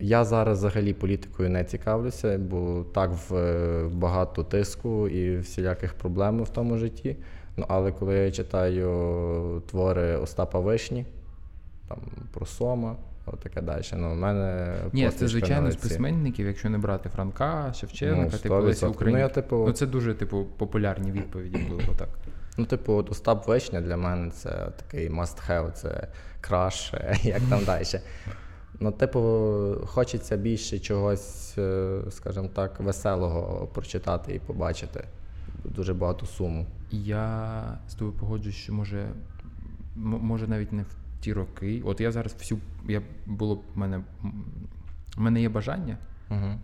я зараз взагалі політикою не цікавлюся, бо так в, багато тиску і всіляких проблем в тому житті. Ну, але коли я читаю твори Остапа Вишні, там про Сома, таке далі. Ну, в мене Ні, це звичайно з письменників, якщо не брати Франка, Шевченка, Ну, типу Лесі 100%. Українки. Ну, я, типу- ну, це дуже, типу, популярні відповіді були отак. Ну, типу, от Остап Вишня для мене це такий must have, це краш, як там далі. Ну, типу, хочеться більше чогось, е, скажімо так, веселого прочитати і побачити. Дуже багато суму. Я з тобою погоджуюсь, що може, може навіть не в ті роки. От я зараз всю. Я було б в мене. В мене є бажання, Угу.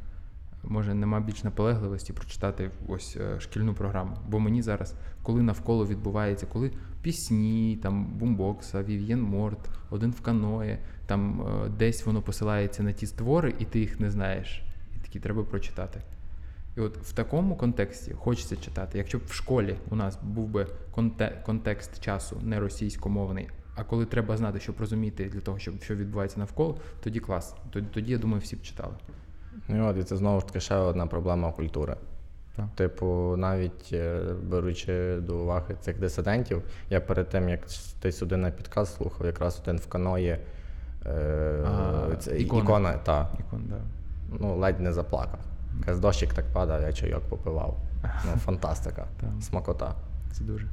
може нема більш наполегливості прочитати ось е, шкільну програму. Бо мені зараз, коли навколо відбувається, коли пісні, там бумбокса, Вів'єн Морт, один в каное, там е, десь воно посилається на ті створи, і ти їх не знаєш. І такі треба прочитати. І от в такому контексті хочеться читати. Якщо б в школі у нас був би контекст часу не російськомовний, а коли треба знати, щоб розуміти для того, щоб що відбувається навколо, тоді клас. Тоді, тоді я думаю, всі б читали. Ну, от, і це знову ж таки ще одна проблема культури. Так. Типу, навіть е, беручи до уваги цих дисидентів, я перед тим, як ти сюди на підказ слухав, якраз один в каної А, це, ікона. ікона, та, Ікон, да. ну, ледь не заплакав. Каже, дощик так падав, я чайок попивав. Ну, фантастика, смакота. Це дуже.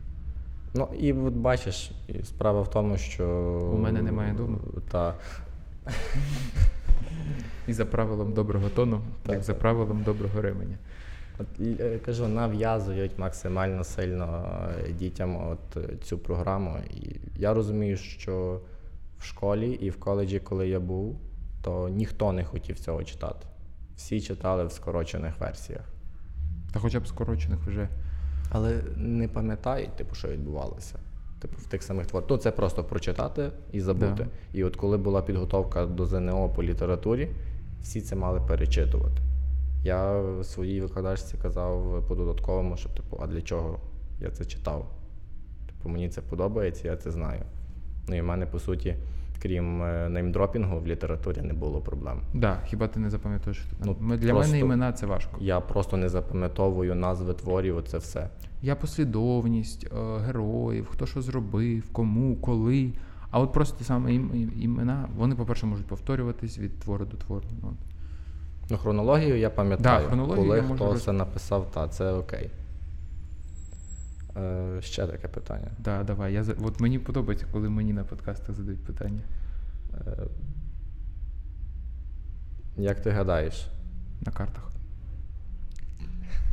Ну і от бачиш, і справа в тому, що. У мене немає дому. Та, І за правилом доброго тону, Так, як за правилом доброго ременя. От, е, кажу, нав'язують максимально сильно е, дітям от е, цю програму. І я розумію, що в школі і в коледжі, коли я був, то ніхто не хотів цього читати. Всі читали в скорочених версіях. Та хоча б скорочених вже. Але не пам'ятають, типу, що відбувалося. Типу, в тих самих творах. Ну, це просто прочитати і забути. Да. І от коли була підготовка до ЗНО по літературі, всі це мали перечитувати. Я своїй викладачці казав по додатковому, що типу, а для чого я це читав? Типу, мені це подобається, я це знаю. Ну і в мене, по суті, крім е, неймдропінгу, в літературі не було проблем. Да, хіба ти не запам'ятаєш? Ну, Для просто- мене імена це важко. Я просто не запам'ятовую назви творів, оце все. Я послідовність е, героїв, хто що зробив, кому, коли. А от просто ті саме ім- ім- імена, вони, по-перше, можуть повторюватись від твору до твору. Ну. Ну, хронологію я пам'ятаю. Да, хронологію Коли я можу хто роз- це написав, та це окей. Е, ще таке питання. Да, давай. Я. От мені подобається, коли мені на подкастах задають питання. Е, як ти гадаєш? На картах.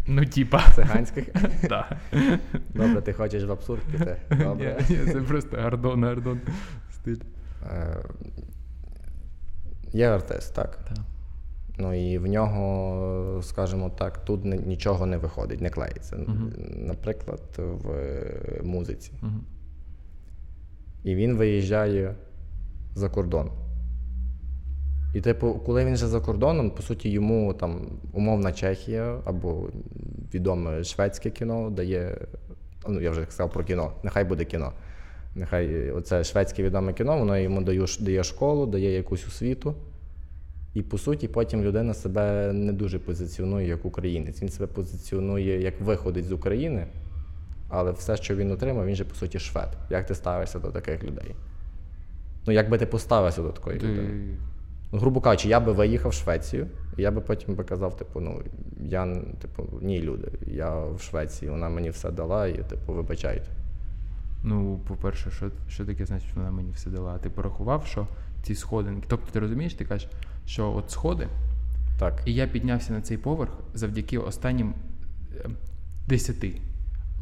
Ну, типа. Циганських? Добре, ти хочеш в абсурд піти? Добре. Ні, ні, це просто гардон, гардон стиль. Е, є артист, так? Так. Ну і в нього, скажімо так, тут нічого не виходить, не клеїться. Мгм. Наприклад, в е, музиці. Угу. і він виїжджає за кордон. І, типу, коли він вже за кордоном, по суті, йому там умовна Чехія або відоме шведське кіно дає. Ну, я вже сказав про кіно, нехай буде кіно. Нехай оце шведське відоме кіно, воно йому дає, дає школу, дає якусь освіту. І по суті, потім людина себе не дуже позиціонує як українець. Він себе позиціонує як виходить з України, але все, що він отримав, він же по суті швед. Як ти ставишся до таких людей? Ну, як би ти поставився до такої Ти... людини? Ну, грубо кажучи, я би виїхав в Швецію, і я би потім би казав, типу, ну я типу, ні, люди, я в Швеції, вона мені все дала, і типу, вибачайте. Ну, по-перше, що що таке значить, що вона мені все дала? Ти порахував, що ці сходинки. Тобто, ти розумієш, ти кажеш, що от сходи, Так. і я піднявся на цей поверх завдяки останнім е, 10.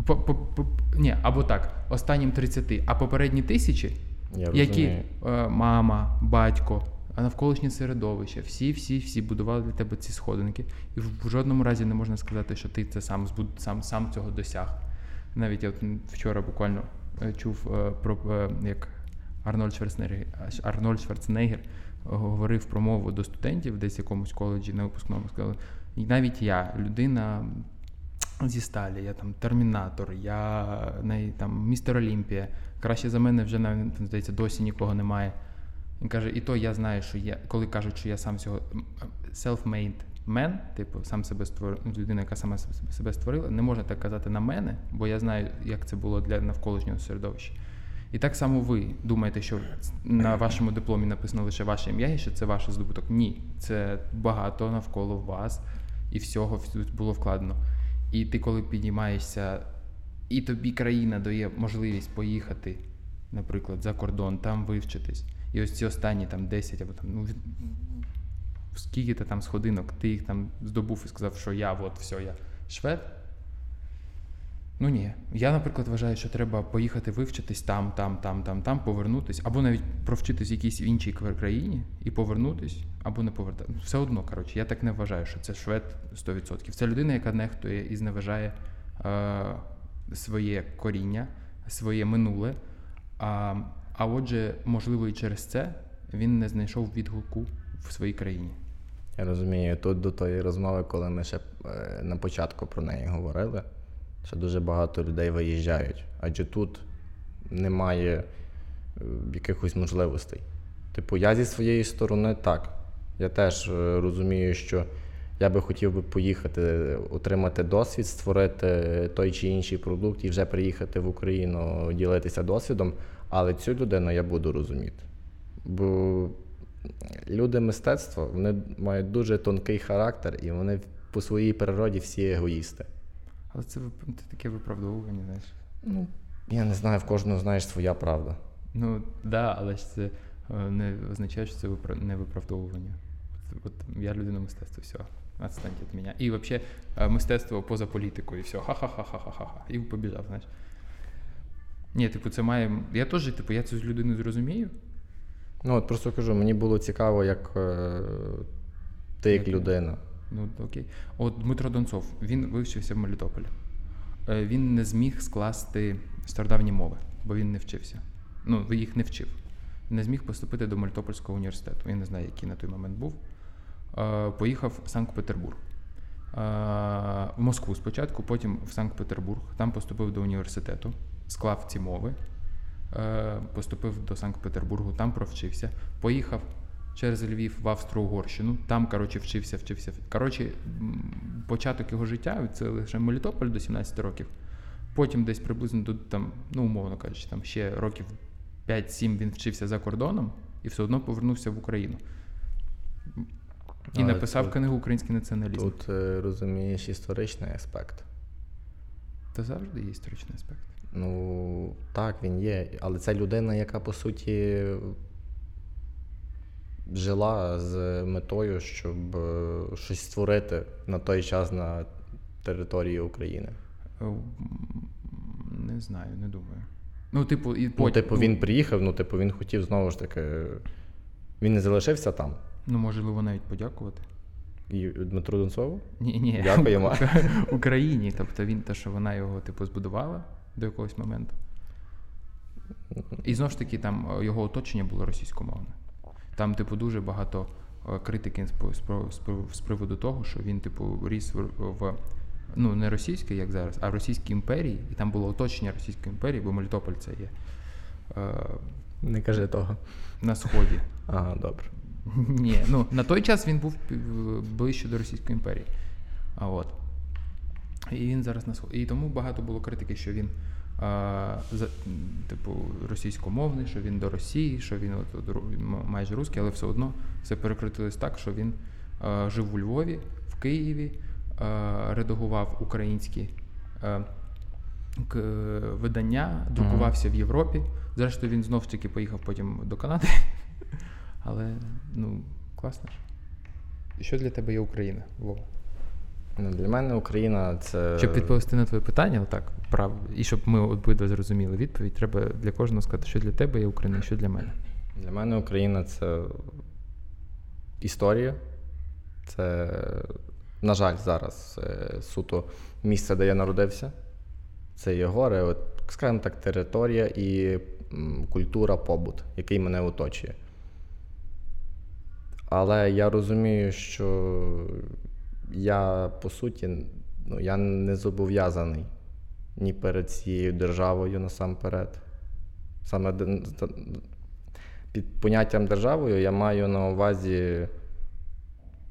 По, по, по, ні, або так, останнім 30, а попередні тисячі, Я які е, мама, батько, а навколишнє середовище, всі, всі, всі будували для тебе ці сходинки. І в, в жодному разі не можна сказати, що ти це сам сам, сам цього досяг. Навіть я от вчора буквально е, чув е, про е, як Арнольд Шварценеггер, Арнольд Шварценеггер говорив про мову до студентів десь в якомусь коледжі на випускному. Сказали, і навіть я, людина зі сталі, я там термінатор, я не, там містер Олімпія. Краще за мене вже навіть здається, досі нікого немає. Він каже, і то я знаю, що я, коли кажуть, що я сам цього self-made man, типу, сам себе створив, людина, яка сама себе створила, не можна так казати на мене, бо я знаю, як це було для навколишнього середовища. І так само ви думаєте, що на вашому дипломі написано лише ваше ім'я, і що це ваш здобуток. Ні, це багато навколо вас і всього було вкладено. І ти, коли підіймаєшся, і тобі країна дає можливість поїхати, наприклад, за кордон, там вивчитись. І ось ці останні там 10 або там, ну, скільки ти там сходинок, ти їх там здобув і сказав, що я от все, я швед. Ну ні. Я, наприклад, вважаю, що треба поїхати вивчитись там, там, там, там, там, повернутись, або навіть провчитись в якійсь іншій країні і повернутись, або не повертати. Все одно, коротше, я так не вважаю, що це швед 100%. Це людина, яка нехтує і зневажає е, своє коріння, своє минуле. А, а отже, можливо, і через це він не знайшов відгуку в своїй країні. Я розумію, тут до тої розмови, коли ми ще е, на початку про неї говорили, що дуже багато людей виїжджають, адже тут немає е, якихось можливостей. Типу, я зі своєї сторони так. Я теж е, розумію, що я би хотів би поїхати, отримати досвід, створити той чи інший продукт і вже приїхати в Україну ділитися досвідом, але цю людину я буду розуміти. Бо люди мистецтва вони мають дуже тонкий характер, і вони по своїй природі всі егоїсти. Але це, це таке виправдовування, знаєш. Ну, я не знаю, в кожного знаєш своя правда. Ну, так, да, але ж це не означає, що це не виправдовування. От я людина мистецтва, все, відстаньте від мене. І взагалі мистецтво поза політикою, і все, ха-ха-ха-ха-ха-ха. І побіжав, знаєш. Ні, типу, це має. Я теж, типу, я цю людину зрозумію. Ну, от просто кажу, мені було цікаво, як е, ти як людина. Ну, окей. От Дмитро Донцов, він вивчився в Мелітополі. Е, він не зміг скласти стародавні мови, бо він не вчився. Ну, їх не вчив. Не зміг поступити до Мелітопольського університету. Я не знаю, який на той момент був. Е, поїхав в Санкт-Петербург. Е, в Москву спочатку, потім в Санкт-Петербург. Там поступив до університету, склав ці мови. Поступив до Санкт-Петербургу, там провчився. Поїхав через Львів в Австро-Угорщину. Там, коротше, вчився, вчився. Коротше, початок його життя це лише Мелітополь до 17 років. Потім десь приблизно до там, ну, умовно кажучи, там ще років 5-7 він вчився за кордоном і все одно повернувся в Україну. І Але написав тут, книгу Український націоналізм. Тут розумієш історичний аспект. Та завжди є історичний аспект. Ну, так, він є. Але це людина, яка по суті жила з метою, щоб щось створити на той час на території України. Не знаю, не думаю. Ну, типу, і потім... Ну, типу, він приїхав, ну, типу, він хотів знову ж таки. Він не залишився там. Ну, можливо, навіть подякувати. І Дмитру Донцову? Ні, ні. Дякуємо. Україні. Тобто він те, що вона його, типу, збудувала до якогось моменту. І знову ж таки, там е, його оточення було російськомовне. Там, типу, дуже багато е, критики з приводу того, що він, типу, ріс в ну, не російській, як зараз, а в Російській імперії, і там було оточення Російської імперії, бо Мелітополь це є. Е, Не кажи того. На Сході. Ага, добре. Ні, ну на той час він був ближче до Російської імперії. А от. І він зараз на Сході. І тому багато було критики, що він типу, російськомовний, що він до Росії, що він от, от, майже русський, але все одно все перекрутилось так, що він жив у Львові, в Києві, редагував українські видання, друкувався mm-hmm. в Європі. Зрештою, він знов таки поїхав потім до Канади. Але ну, класно ж. Що для тебе є Україна, Вова? Ну, Для мене Україна це. Щоб відповісти на твоє питання, так, прав, і щоб ми обидва зрозуміли відповідь, треба для кожного сказати, що для тебе є Україна і що для мене. Для мене Україна це історія. Це, на жаль, зараз суто місце, де я народився. Це є гори, от, скажімо так, територія і культура, побут, який мене оточує. Але я розумію, що я по суті ну, я не зобов'язаний ні перед цією державою насамперед. Саме під поняттям державою я маю на увазі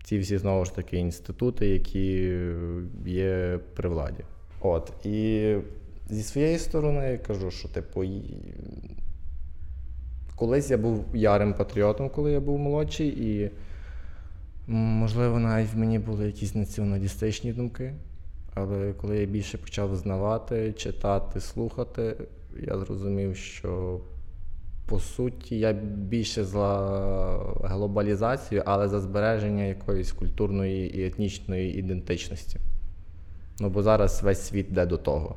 ці всі знову ж таки інститути, які є при владі. От. І зі своєї сторони я кажу, що типу. Колись я був ярим патріотом, коли я був молодший, і, можливо, навіть в мені були якісь націоналістичні думки. Але коли я більше почав знавати, читати, слухати, я зрозумів, що по суті я більше за глобалізацію, але за збереження якоїсь культурної і етнічної ідентичності. Ну бо зараз весь світ йде до того.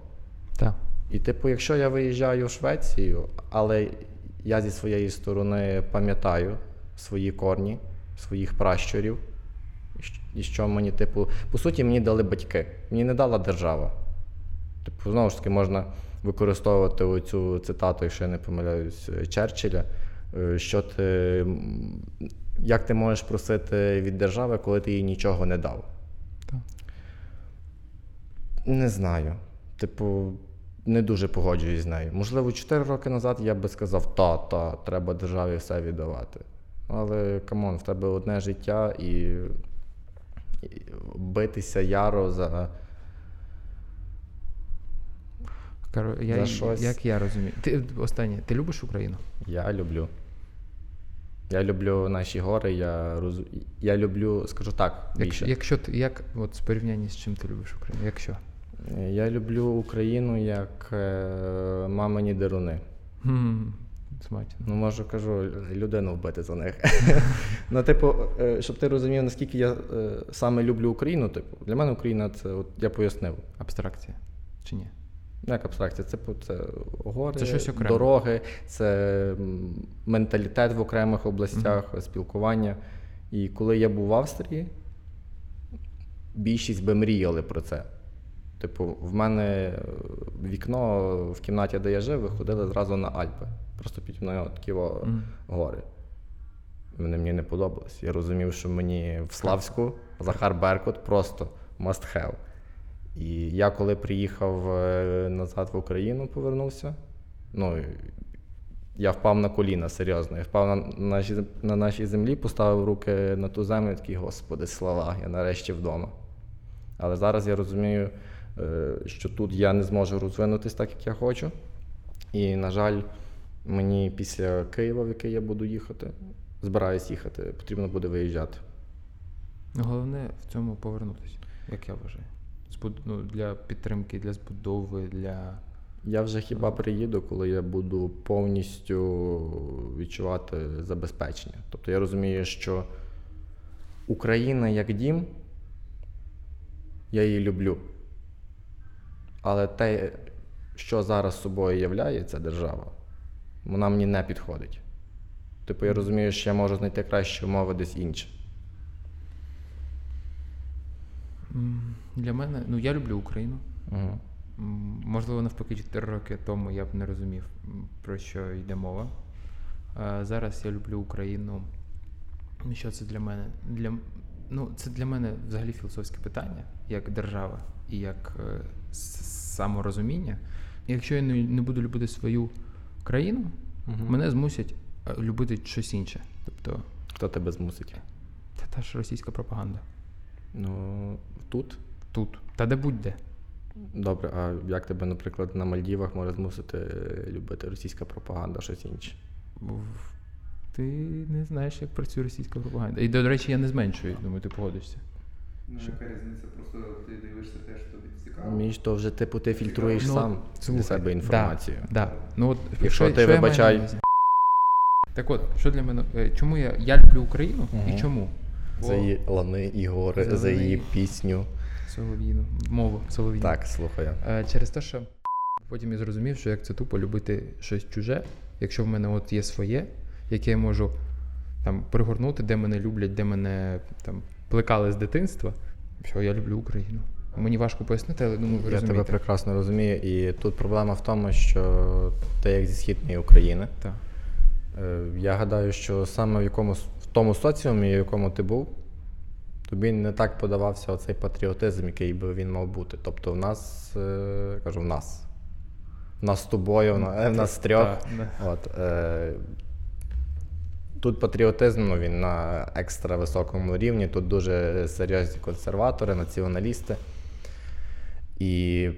Так. І, типу, якщо я виїжджаю в Швецію, але я зі своєї сторони пам'ятаю свої корні, своїх пращурів. І що мені, типу, по суті, мені дали батьки. Мені не дала держава. Типу, знову ж таки, можна використовувати оцю цитату, якщо я не помиляюсь, Черчилля. Е, що ти, Як ти можеш просити від держави, коли ти їй нічого не дав? Так. Не знаю. Типу, не дуже погоджуюсь з нею. Можливо, 4 роки назад я би сказав, та, та, треба державі все віддавати. Але come on, в тебе одне життя і, і битися яро за. Каро, я, за щось. Як я розумію? Ти останнє, ти любиш Україну? Я люблю. Я люблю наші гори, я роз... я люблю, скажу так. більше. Якщо ти як от з порівнянні з чим ти любиш Україну? Якщо? Я люблю Україну як е, мамині деруни. Смачно. Ну, можу кажу, людину вбити за них. Ну, типу, е, щоб ти розумів, наскільки я е, саме люблю Україну, типу, для мене Україна це, от я пояснив. Абстракція. Чи ні? Ну, як абстракція? Це це гори, це щось дороги, це менталітет в окремих областях, mm-hmm. спілкування. І коли я був в Австрії, більшість би мріяли про це. Типу, в мене е, вікно в кімнаті, де я жив, виходили зразу на Альпи. Просто під мною такі mm. гори. Вони мені не подобались. Я розумів, що мені в Славську Захар Беркут просто must have. І я коли приїхав е, назад в Україну, повернувся. Ну, я впав на коліна серйозно. Я впав на нашій на нашій землі, поставив руки на ту землю і такий, Господи, слава, я нарешті вдома. Але зараз я розумію. Е, що тут я не зможу розвинутися так, як я хочу. І, на жаль, мені після Києва, в який я буду їхати, збираюсь їхати, потрібно буде виїжджати. Головне в цьому повернутися, як я вважаю. Ну, Для підтримки, для збудови, для. Я вже хіба приїду, коли я буду повністю відчувати забезпечення. Тобто я розумію, що Україна як дім, я її люблю. Але те, що зараз собою являє ця держава, вона мені не підходить. Типу, я розумію, що я можу знайти кращі умови десь інше. Для мене, ну я люблю Україну. Угу. Можливо, навпаки, 4 роки тому я б не розумів, про що йде мова. А зараз я люблю Україну. Ну, Що це для мене? Для, ну, це для мене взагалі філософське питання, як держава і як е, саморозуміння. Якщо я не, буду любити свою країну, Мгм. мене змусять е, любити щось інше. Тобто, Хто тебе змусить? та, та ж російська пропаганда. Ну, тут. Тут. Та де будь-де. Добре, а як тебе, наприклад, на Мальдівах може змусити любити російська пропаганда, щось інше? Ти не знаєш, як працює російська пропаганда. І, до речі, я не зменшую, думаю, ти погодишся. Ну, яка різниця, просто ти дивишся те, що тобі цікаво. Між то вже типу ти фільтруєш Ну, сам для себе інформацію. Да, да. Ну, от, Якщо що- ти, що вибачай-? Так от, що для мене. е, Чому я, я люблю Україну Мгм. і чому? За її лани і гори, За за її пісню. Солов'їну, мову Солов'їну. Так, слухаю. Е, Через те, що потім я зрозумів, що як це тупо любити щось чуже, якщо в мене от є своє, яке я можу там пригорнути, де мене люблять, де мене там плекали з дитинства, що я люблю Україну. Мені важко пояснити, але думаю, ви Я тебе прекрасно розумію. І тут проблема в тому, що ти як зі східної України. Так. Е, Я гадаю, що саме в якомусь в тому соціумі, в якому ти був, тобі не так подавався оцей патріотизм, який би він мав бути. Тобто в нас, е, кажу, в нас. В нас з тобою, в на- е, в нас трьох. От, е, тут патріотизм ну, він на екстра високому рівні, тут дуже серйозні консерватори, націоналісти. І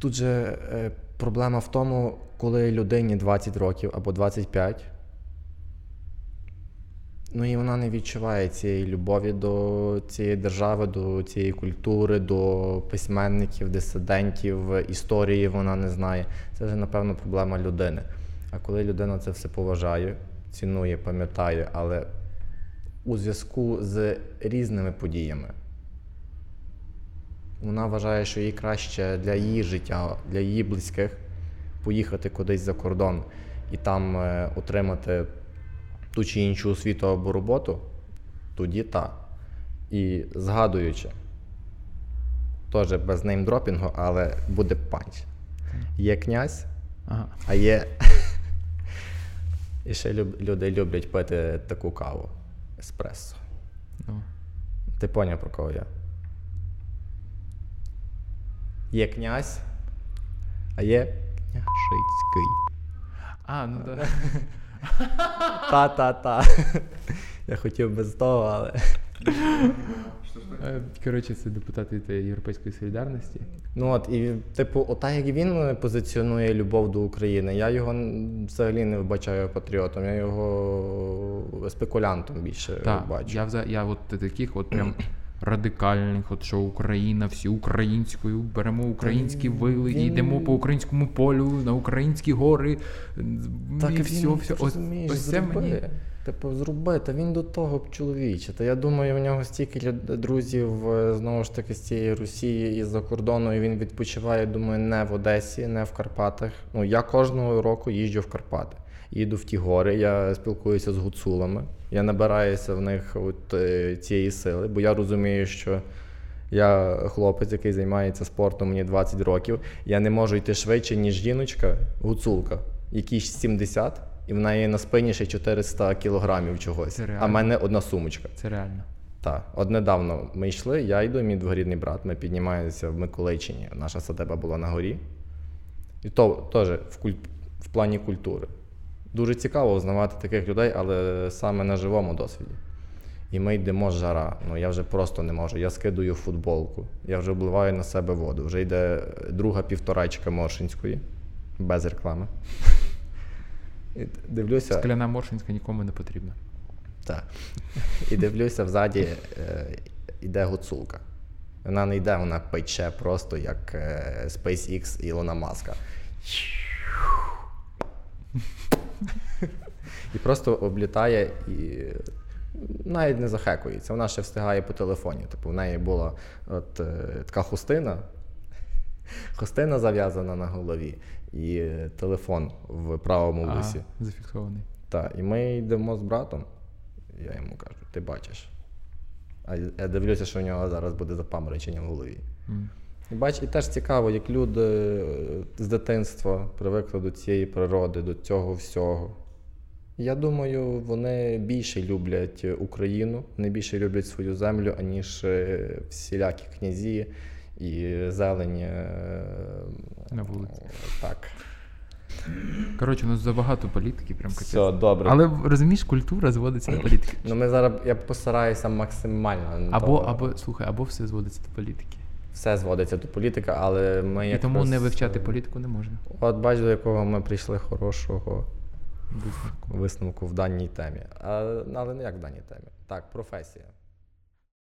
тут же е, проблема в тому, коли людині 20 років або 25, ну і вона не відчуває цієї любові до цієї держави, до цієї культури, до письменників, дисидентів, історії вона не знає. Це вже, напевно, проблема людини. А коли людина це все поважає, цінує, пам'ятає, але у зв'язку з різними подіями, вона вважає, що їй краще для її життя, для її близьких поїхати кудись за кордон і там е, отримати ту чи іншу освіту або роботу, тоді так. І згадуючи, теж без неймдропінгу, але буде панч. Є князь, Ага. а є. І ще люди люблять пити таку каву еспресо. Ну. Ти поняв про кого я? Є князь, а є княжицький. А, ну так. Та-та-та. Я хотів без того, але. Е, Коротше, це депутат від Європейської солідарності. Ну от, і, типу, отак як він позиціонує любов до України, я його взагалі не вбачаю патріотом, я його спекулянтом більше Так, бачу. я, я от таких от прям радикальних, от що Україна, всі українською, беремо українські вили він- йдемо по українському полю, на українські гори. Так, і все, він, все. Ось, розумієш, ось це зроби. мені. Типу, зроби, та він до того б чоловіче. Та я думаю, в нього стільки друзів е, знову ж таки з цієї Росії і за кордону, і він відпочиває, думаю, не в Одесі, не в Карпатах. Ну, я кожного року їжджу в Карпати. Їду в ті гори, я спілкуюся з гуцулами, я набираюся в них от, е, цієї сили, бо я розумію, що я хлопець, який займається спортом, мені 20 років. Я не можу йти швидше, ніж жіночка, гуцулка, якій 70, і в неї на спині ще 400 кілограмів чогось. Це А в мене одна сумочка. Це реально. Так, от недавно ми йшли, я йду, мій двоюрідний брат. Ми піднімаємося в Миколичині. Наша садеба була на горі. І то теж в, куль... в плані культури. Дуже цікаво узнавати таких людей, але саме на живому досвіді. І ми йдемо жара. Ну я вже просто не можу. Я скидую футболку, я вже вливаю на себе воду. Вже йде друга півторачка Моршинської, без реклами. І дивлюся. Скляна Моршинська нікому не потрібна. Так. І дивлюся, взаді е, йде гуцулка. Вона не йде, вона пече просто як е, SpaceX Ілона Маска. І просто облітає і навіть не захекується. Вона ще встигає по телефоні. Типу, в неї була от, е, така хустина, хустина зав'язана на голові, і телефон в правому А, вусі. зафіксований. Так, і ми йдемо з братом. Я йому кажу, ти бачиш. А я дивлюся, що в нього зараз буде запаморочення в голові. М. І бач, і теж цікаво, як люди е, з дитинства привикли до цієї природи, до цього всього. Я думаю, вони більше люблять Україну, вони більше люблять свою землю, аніж е, всілякі князі і зелені. е, На вулиці. Так. Коротше, у нас забагато політики, прям капець. Все, добре. Але розумієш, культура зводиться до політики. Ну, ми зараз я постараюся максимально. Або, то- або, слухай, або все зводиться до політики. Все зводиться до політики, але ми І якраз... тому не вивчати е, політику не можна. От бач, до якого ми прийшли хорошого Висновку. висновку в даній темі. А, але не як в даній темі. Так, професія.